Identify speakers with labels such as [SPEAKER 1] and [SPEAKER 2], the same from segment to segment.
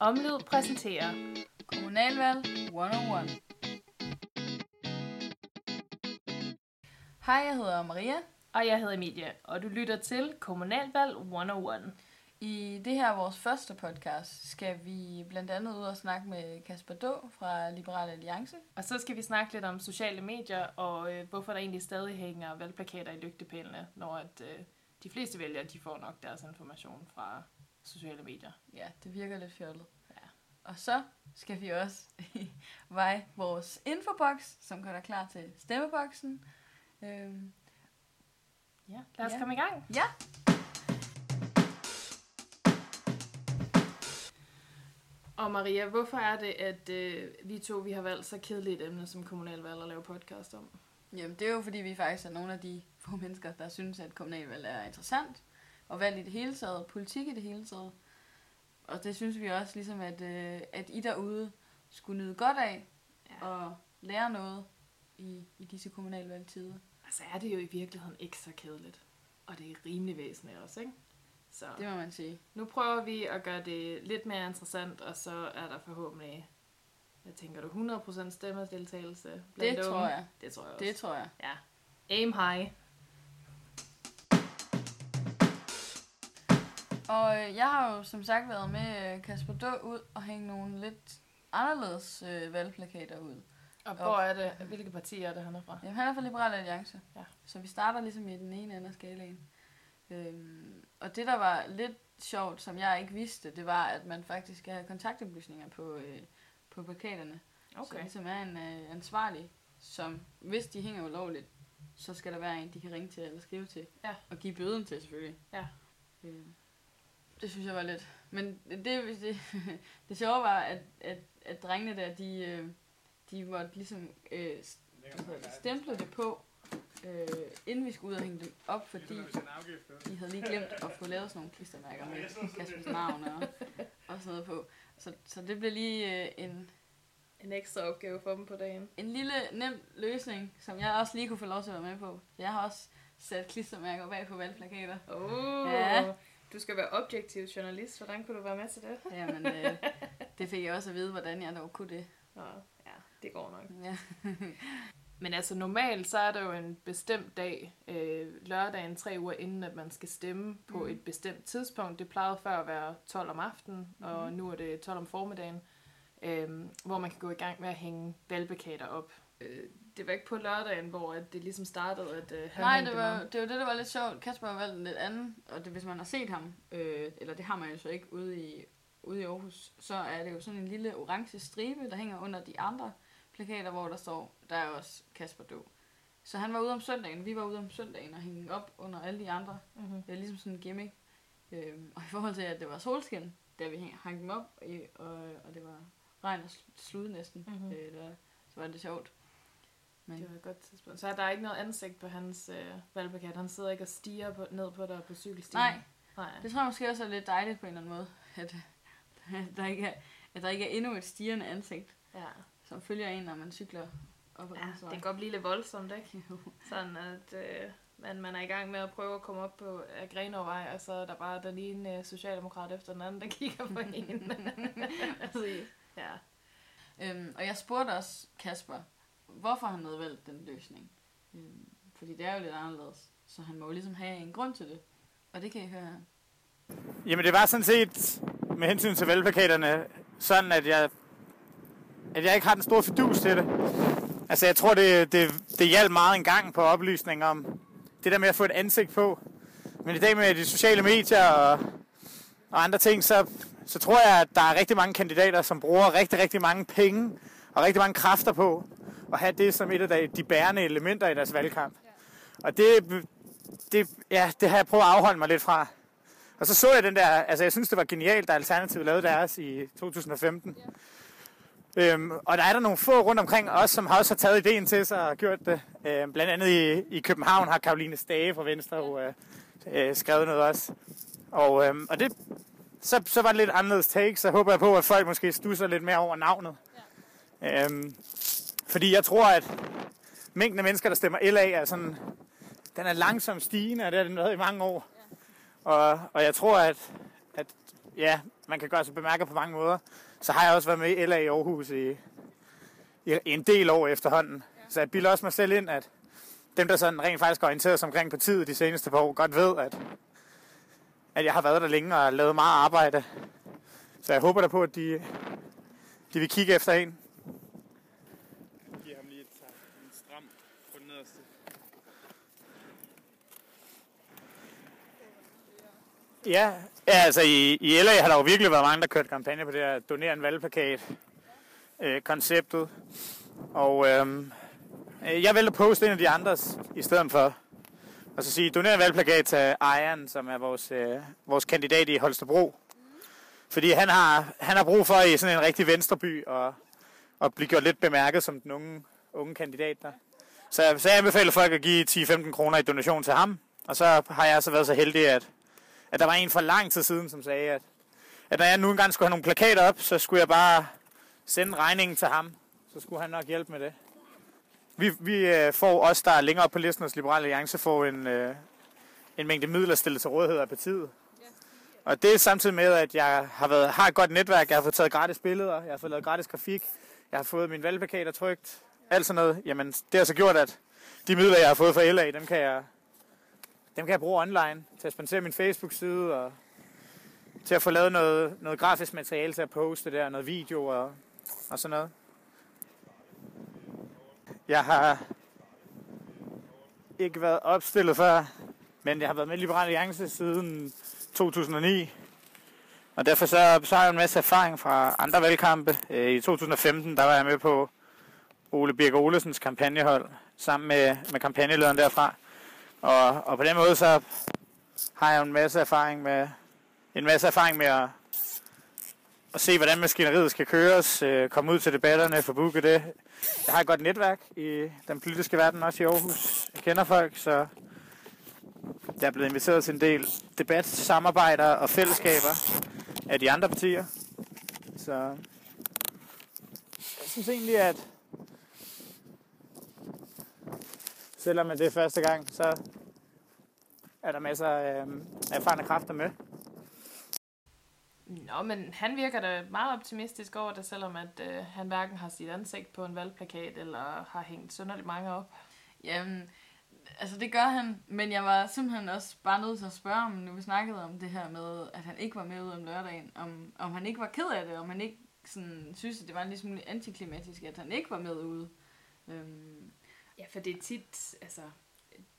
[SPEAKER 1] Omlyd præsenterer
[SPEAKER 2] Kommunalvalg 101. Hej, jeg hedder Maria.
[SPEAKER 1] Og jeg hedder Emilie, og du lytter til Kommunalvalg 101.
[SPEAKER 2] I det her vores første podcast skal vi blandt andet ud og snakke med Kasper Då fra Liberal Alliance.
[SPEAKER 1] Og så skal vi snakke lidt om sociale medier, og øh, hvorfor der egentlig stadig hænger valgplakater i lygtepælene, når at, øh, de fleste vælgere de får nok deres information fra sociale medier.
[SPEAKER 2] Ja, det virker lidt fjollet.
[SPEAKER 1] Ja.
[SPEAKER 2] Og så skal vi også veje vores infoboks, som gør dig klar til stemmeboksen. Øhm,
[SPEAKER 1] Ja, lad os
[SPEAKER 2] Ja.
[SPEAKER 1] komme i gang.
[SPEAKER 2] ja,
[SPEAKER 1] Og Maria, hvorfor er det, at øh, vi to vi har valgt så kedeligt et emne som kommunalvalg at lave podcast om?
[SPEAKER 2] Jamen, det er jo fordi, vi faktisk er nogle af de få mennesker, der synes, at kommunalvalg er interessant. Og valg i det hele taget, politik i det hele taget. Og det synes vi også ligesom, at, øh, at I derude skulle nyde godt af
[SPEAKER 1] Ja.
[SPEAKER 2] og lære noget i, i disse kommunalvalgtider.
[SPEAKER 1] Altså er det jo i virkeligheden ikke så kedeligt. Og det er rimelig væsentligt også, ikke? Så
[SPEAKER 2] Det må man sige.
[SPEAKER 1] nu prøver vi at gøre det lidt mere interessant, og så er der forhåbentlig, hvad tænker du, 100% stemmedeltagelse? blandt
[SPEAKER 2] Det
[SPEAKER 1] unge?
[SPEAKER 2] tror jeg.
[SPEAKER 1] Det tror jeg også.
[SPEAKER 2] Det tror jeg.
[SPEAKER 1] Ja. Aim high.
[SPEAKER 2] Og øh, jeg har jo som sagt været med øh, Kasper Då ud og hænge nogle lidt anderledes øh, valgplakater ud.
[SPEAKER 1] Og hvor er det, hvilke partier er det, han er fra?
[SPEAKER 2] Jamen, han er fra Liberal Alliance.
[SPEAKER 1] Ja.
[SPEAKER 2] Så vi starter ligesom i den ene ende af skalaen. Øhm, og det, der var lidt sjovt, som jeg ikke vidste, det var, at man faktisk skal have kontaktoplysninger på, øh, på plakaterne. Så
[SPEAKER 1] Okay.
[SPEAKER 2] ligesom er en øh, ansvarlig, som hvis de hænger ulovligt, så skal der være en, de kan ringe til eller skrive til.
[SPEAKER 1] Ja.
[SPEAKER 2] Og give bøden til, selvfølgelig.
[SPEAKER 1] Ja.
[SPEAKER 2] Øh, det synes jeg var lidt... Men det, det, det, det sjove var, at, at, at drengene der, de, øh, de måtte ligesom øh, stemple det på, øh, inden vi skulle ud og hænge dem op, fordi de havde lige glemt at få lavet sådan nogle klistermærker med Kaspers navn og, og sådan noget på. Så, så det blev lige øh, en,
[SPEAKER 1] En ekstra opgave for dem på dagen.
[SPEAKER 2] en lille nem løsning, som jeg også lige kunne få lov til at være med på. Jeg har også sat klistermærker bag på valgplakater.
[SPEAKER 1] Oh,
[SPEAKER 2] Ja.
[SPEAKER 1] Du skal være objektiv journalist. Hvordan kunne du være med til det?
[SPEAKER 2] Jamen, øh, det fik jeg også at vide, hvordan jeg dog kunne det.
[SPEAKER 1] Nå, ja, det går nok.
[SPEAKER 2] Ja.
[SPEAKER 1] Men altså normalt, så er der jo en bestemt dag, øh, lørdagen tre uger inden, at man skal stemme på
[SPEAKER 2] Mhm.
[SPEAKER 1] et bestemt tidspunkt. Det plejede før at være 12 om aftenen, og
[SPEAKER 2] Mhm.
[SPEAKER 1] nu er det 12 om formiddagen, øh, hvor man kan gå i gang med at hænge valgplakater op. Øh, det var ikke på lørdagen, hvor at det ligesom startede, at øh, han
[SPEAKER 2] Nej, det var, det var det, der var lidt sjovt. Kasper har valgt en lidt anden, og det, hvis man har set ham, øh, eller det har man jo så ikke ude i, ude i Aarhus, så er det jo sådan en lille orange stribe, der hænger under de andre plakater, hvor der står, der er også Kasper Då. Så han var ude om søndagen, vi var ude om søndagen og hænge op under alle de andre.
[SPEAKER 1] Mm-hmm.
[SPEAKER 2] Det er ligesom sådan en gimmick. Øh, og i forhold til, at det var solskin, da vi hæng- hang dem op, i, og, og det var regn og sl- slud næsten,
[SPEAKER 1] Mhm.
[SPEAKER 2] mm-hmm. øh, der, så var det sjovt. Men,
[SPEAKER 1] Det var et godt tidspunkt. Så er der ikke noget ansigt på hans øh, valgplakat. Han sidder ikke og stiger på, ned på dig på cykelstien.
[SPEAKER 2] nej,
[SPEAKER 1] Nej.
[SPEAKER 2] Det tror jeg måske også er lidt dejligt på en eller anden måde, at, at, der, ikke er, at der ikke er endnu et stigende ansigt,
[SPEAKER 1] Ja.
[SPEAKER 2] som følger en, når man cykler op ad
[SPEAKER 1] ja, det kan godt blive lidt voldsomt, ikke?
[SPEAKER 2] Jo.
[SPEAKER 1] Sådan at øh, man, man er i gang med at prøve at komme op på Grenovvej, og så er der bare den ene uh, socialdemokrat efter den anden, der kigger på en.
[SPEAKER 2] Præcis.
[SPEAKER 1] ja.
[SPEAKER 2] øhm, og jeg spurgte også Kasper, hvorfor han havde valgt den løsning. Øhm, fordi det er jo lidt anderledes, så han må jo ligesom have en grund til det. Og det kan I høre her.
[SPEAKER 3] Jamen det var sådan set med hensyn til valgplakaterne sådan, at jeg, at jeg ikke har den store fidus til det. Altså jeg tror, det, det, det hjalp meget en gang på oplysning om det der med at få et ansigt på. Men i dag med de sociale medier og, og andre ting, så, så tror jeg, at der er rigtig mange kandidater, som bruger rigtig, rigtig mange penge og rigtig mange kræfter på at have det som et af de, de bærende elementer i deres valgkamp. Og det, det, ja, det har jeg prøvet at afholde mig lidt fra. Og så så jeg den der, altså jeg synes det var genialt, da Alternativet lavede deres i 2015. Øhm, og der er der nogle få rundt omkring os, som har også har taget ideen til sig og gjort det. Øhm, blandt andet i, i København har Karoline Stage fra Venstre jo, øh, øh, skrevet noget også. Og, øhm, og det, så, så var det lidt anderledes take, så håber jeg på, at folk måske stusser lidt mere over navnet. Ja. Øhm, fordi jeg tror, at mængden af mennesker, der stemmer LA, er sådan, den er langsomt stigende, og det har den været i mange år. Og, og jeg tror, at, at ja, man kan gøre sig bemærket på mange måder. Så har jeg også været med i LA i Aarhus i, i en del år efterhånden. Så jeg bilder også mig selv ind, at dem, der sådan rent faktisk orienteret sig omkring partiet de seneste par år, godt ved, at, at jeg har været der længe og lavet meget arbejde. Så jeg håber da på, at de, de vil kigge efter en.
[SPEAKER 4] Giv ham lige et, en stram på den nederste.
[SPEAKER 3] Ja, ja altså i, i LA har der jo virkelig været mange, der kørt kampagne på det her donere en valgplakat øh, konceptet. Og øhm, øh, jeg vælger poste en af de andres i stedet for. Og så sige, doner en valgplakat til Ejern, som er vores, øh, vores kandidat i Holstebro. Fordi han har, han har brug for i sådan en rigtig venstreby og, og blive gjort lidt bemærket som den unge, unge kandidat der. Så, så jeg anbefaler folk at give 10-15 kroner i donation til ham. Og så har jeg så været så heldig, at, at der var en for lang tid siden, som sagde, at, at når jeg nu engang skulle have nogle plakater op, så skulle jeg bare sende regningen til ham. Så skulle han nok hjælpe med det. Vi, vi øh, får os, der er længere op på listen hos Liberale Alliance, får en, øh, en mængde midler stillet til rådighed af partiet. Og det er samtidig med, at jeg har, været, har et godt netværk. Jeg har fået taget gratis billeder, jeg har fået lavet gratis grafik, jeg har fået mine valgplakater trygt, alt sådan noget. Jamen, det har så gjort, at de midler, jeg har fået fra LA, dem kan jeg, dem kan jeg bruge online til at sponsere min Facebook-side og til at få lavet noget, noget grafisk materiale til at poste der, noget video og, og sådan noget. Jeg har ikke været opstillet før, men jeg har været med i Liberale Alliance siden 2009. Og derfor så, så har jeg en masse erfaring fra andre valgkampe. Øh, I 2015 der var jeg med på Ole Birk Olesens kampagnehold sammen med, med kampagnelederen derfra. Og, og på den måde så har jeg en masse erfaring med en masse erfaring med at, at se, hvordan maskineriet skal køres, øh, komme ud til debatterne, få booket det. Jeg har et godt netværk i den politiske verden, også i Aarhus. Jeg kender folk, så jeg er blevet inviteret til en del debat, samarbejder og fællesskaber af de andre partier. Så jeg synes egentlig, at selvom det er første gang, så er der masser af øh, erfarne kræfter med.
[SPEAKER 1] Nå, men han virker da meget optimistisk over det, selvom at øh, han hverken har sit ansigt på en valgplakat, eller har hængt sønderligt mange op.
[SPEAKER 2] Jamen, altså det gør han, men jeg var simpelthen også bare nødt til at spørge ham, nu vi snakkede om det her med, at han ikke var med ud om lørdagen, om, om han ikke var ked af det, om han ikke sådan, synes, at det var en smule antiklimatisk, at han ikke var med ude. Øhm,
[SPEAKER 1] Ja, for det er tit, altså,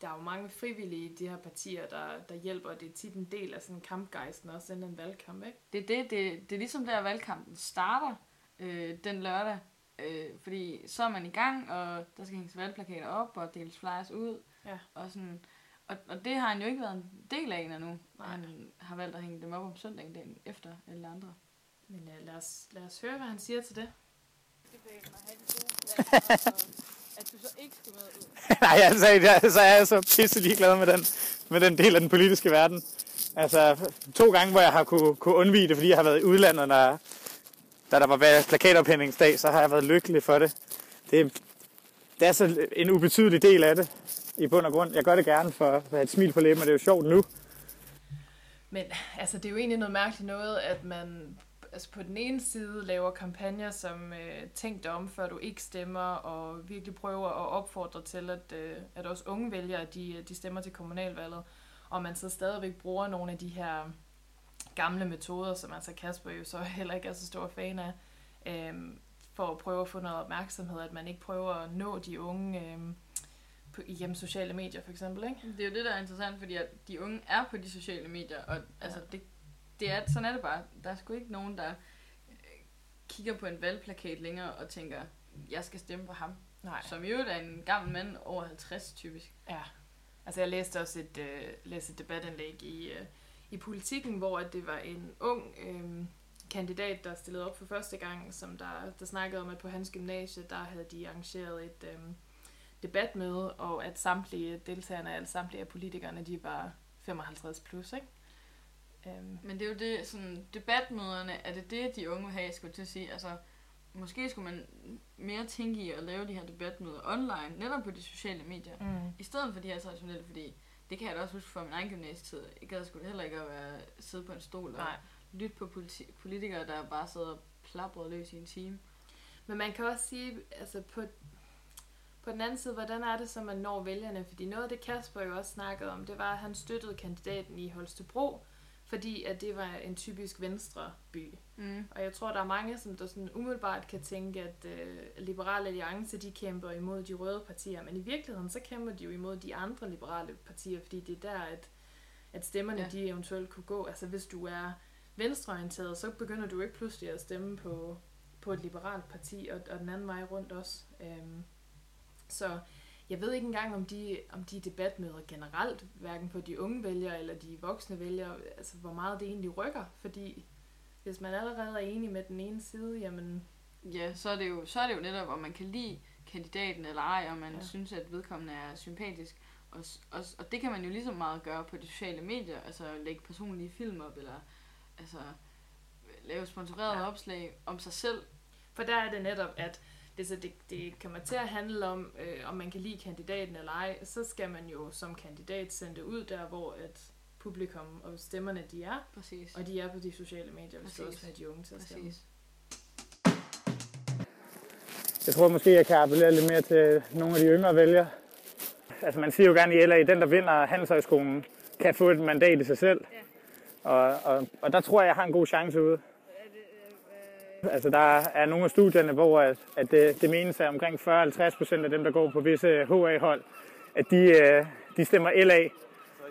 [SPEAKER 1] der er jo mange frivillige i de her partier, der, der hjælper, og det er tit en del af sådan kampgejsten, også inden en valgkamp, ikke?
[SPEAKER 2] det, er det, det, det er ligesom der, valgkampen starter øh, den lørdag, øh, fordi så er man i gang, og der skal hænges valgplakater op og deles flyers ud,
[SPEAKER 1] Ja.
[SPEAKER 2] og sådan... Og, og det har han jo ikke været en del af endnu.
[SPEAKER 1] Nej.
[SPEAKER 2] Han har valgt at hænge dem op om søndagen dagen efter alle andre.
[SPEAKER 1] Men uh, lad, os, lad os høre, hvad han siger til det.
[SPEAKER 2] at du så ikke skulle med ud.
[SPEAKER 3] Nej, altså, jeg, så er jeg så pisse ligeglad med den, med den del af den politiske verden. Altså, to gange, hvor jeg har kunne, kunne undvige det, fordi jeg har været i udlandet, når, da der var plakatophændingsdag, så har jeg været lykkelig for det. Det, det er så en ubetydelig del af det, i bund og grund. Jeg gør det gerne for at have et smil på læben, og det er jo sjovt nu.
[SPEAKER 1] Men altså, det er jo egentlig noget mærkeligt noget, at man altså, på den ene side laver kampagner, som øh, tænk dig om, før du ikke stemmer, og virkelig prøver at opfordre til, at, øh, at også unge vælgere, de, de stemmer til kommunalvalget, og man så stadigvæk bruger nogle af de her gamle metoder, som altså Kasper jo så heller ikke er så stor fan af, øh, for at prøve at få noget opmærksomhed, at man ikke prøver at nå de unge øh, på, igennem sociale medier for eksempel, ikke?
[SPEAKER 2] Det er jo det, der er interessant, fordi at de unge er på de sociale medier, og altså,
[SPEAKER 1] Ja.
[SPEAKER 2] det, det er, sådan er det bare. Der er sgu ikke nogen, der øh, kigger på en valgplakat længere og tænker, jeg skal stemme på ham.
[SPEAKER 1] Nej.
[SPEAKER 2] Som i øvrigt er en gammel mand over 50 typisk.
[SPEAKER 1] Ja. Altså jeg læste også et, øh, læste et debatindlæg i, øh, i politikken, hvor at det var en ung øh, kandidat, der stillede op for første gang, som der, der snakkede om, at på hans gymnasie, der havde de arrangeret et øh, debatmøde, og at samtlige deltagerne, altså samtlige af politikerne, de var 55 plus, ikke? Øhm,
[SPEAKER 2] Men det er jo det, sådan, debatmøderne, er det det, de unge vil have, skulle jeg til at sige. Altså, måske skulle man mere tænke i at lave de her debatmøder online, netop på de sociale medier.
[SPEAKER 1] mm.
[SPEAKER 2] I stedet for de her traditionelle, fordi det kan jeg da også huske fra min egen gymnasietid. Jeg gad sgu heller ikke at være, sidde på en stol og
[SPEAKER 1] Nej.
[SPEAKER 2] lytte på politi- politikere, der bare sidder og plaprer løs i en time.
[SPEAKER 1] Men man kan også sige, altså på, på den anden side, hvordan er det så, man når vælgerne? Fordi noget af det Kasper jo også snakkede om, det var, at han støttede kandidaten i Holstebro, fordi at det var en typisk venstre by.
[SPEAKER 2] Mm.
[SPEAKER 1] Og jeg tror, der er mange, som der sådan umiddelbart kan tænke, at øh, Liberale Alliance, de kæmper imod de røde partier, men i virkeligheden, så kæmper de jo imod de andre liberale partier, fordi det er der, at, at stemmerne,
[SPEAKER 2] Ja.
[SPEAKER 1] de eventuelt kunne gå. Altså hvis du er venstreorienteret, så begynder du ikke pludselig at stemme på, på et liberalt parti, og, og den anden vej rundt også. Øhm, så jeg ved ikke engang, om de, om de debatmøder generelt, hverken på de unge vælgere eller de voksne vælgere, altså hvor meget det egentlig rykker, fordi hvis man allerede er enig med den ene side, jamen,
[SPEAKER 2] Ja, så er, det jo, så er det jo netop, om man kan lide kandidaten eller ej, og man ja. Synes, at vedkommende er sympatisk. Og, og, og det kan man jo lige så meget gøre på de sociale medier, altså lægge personlige film op, eller altså lave sponsorerede. Ja. opslag om sig selv.
[SPEAKER 1] for der er det netop, at det, så det, det kommer til at handle om, øh, om man kan lide kandidaten eller ej, så skal man jo som kandidat sende det ud der, hvor at publikum og stemmerne de er,
[SPEAKER 2] Præcis.
[SPEAKER 1] og de er på de sociale medier, hvis du
[SPEAKER 2] Præcis.
[SPEAKER 1] også have de unge til at stemme.
[SPEAKER 2] Præcis.
[SPEAKER 3] Jeg tror måske, jeg kan appellere lidt mere til nogle af de yngre vælgere. Altså man siger jo gerne i LA, at den der vinder Handelshøjskolen, kan få et mandat i sig selv. Og, og, og der tror jeg, jeg har en god chance ude. Altså der er nogle af studierne, hvor at, at det, det menes, at omkring 40-50 procent af dem, der går på visse HA-hold, at de, øh, de stemmer LA.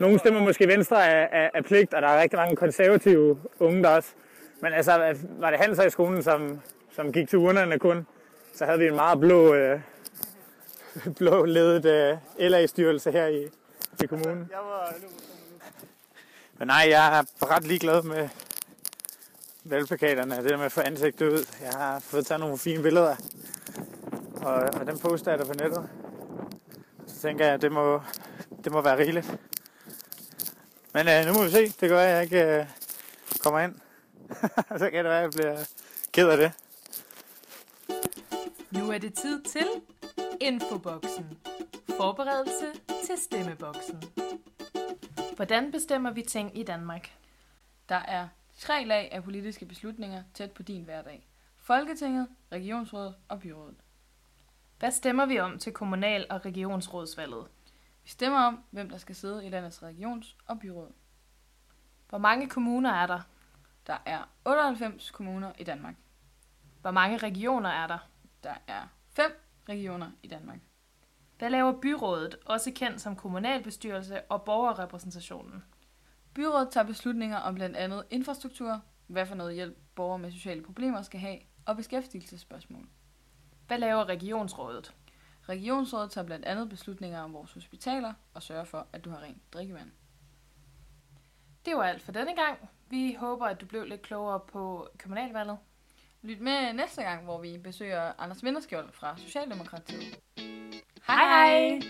[SPEAKER 3] Nogle stemmer måske Venstre af, af, af pligt, og der er rigtig mange konservative unge der også. Men altså, var det Handelshøjskolen, som, som gik til urnerne kun, så havde vi en meget blå, øh, blå ledet øh, LA-styrelse her i, i kommunen. Men nej, jeg er ret ligeglad med valgplakaterne, det der med at få ansigtet ud. Jeg har fået taget nogle fine billeder, og, og den poster jeg der på nettet. Så tænker jeg, at det må, det må være rigeligt. Men øh, nu må vi se. Det kan være, at jeg ikke øh, kommer ind. så kan det være, at jeg bliver ked af det.
[SPEAKER 1] Nu er det tid til Infoboksen. Forberedelse til stemmeboksen. Hvordan bestemmer vi ting i Danmark?
[SPEAKER 2] Der er tre lag af politiske beslutninger tæt på din hverdag. Folketinget, regionsrådet og byrådet.
[SPEAKER 1] Hvad stemmer vi om til kommunal- og regionsrådsvalget?
[SPEAKER 2] Vi stemmer om, hvem der skal sidde i landets regions- og byråd.
[SPEAKER 1] Hvor mange kommuner er der?
[SPEAKER 2] Der er 98 kommuner i Danmark.
[SPEAKER 1] Hvor mange regioner er der?
[SPEAKER 2] Der er fem regioner i Danmark.
[SPEAKER 1] Hvad laver byrådet, også kendt som kommunalbestyrelse og borgerrepræsentationen?
[SPEAKER 2] Byrådet tager beslutninger om blandt andet infrastruktur, hvad for noget hjælp borgere med sociale problemer skal have, og beskæftigelsesspørgsmål.
[SPEAKER 1] Hvad laver regionsrådet?
[SPEAKER 2] Regionsrådet tager blandt andet beslutninger om vores hospitaler og sørger for, at du har rent drikkevand.
[SPEAKER 1] Det var alt for denne gang. Vi håber, at du blev lidt klogere på kommunalvalget.
[SPEAKER 2] Lyt med næste gang, hvor vi besøger Anders Vinderskjold fra Socialdemokratiet.
[SPEAKER 1] Hej hej!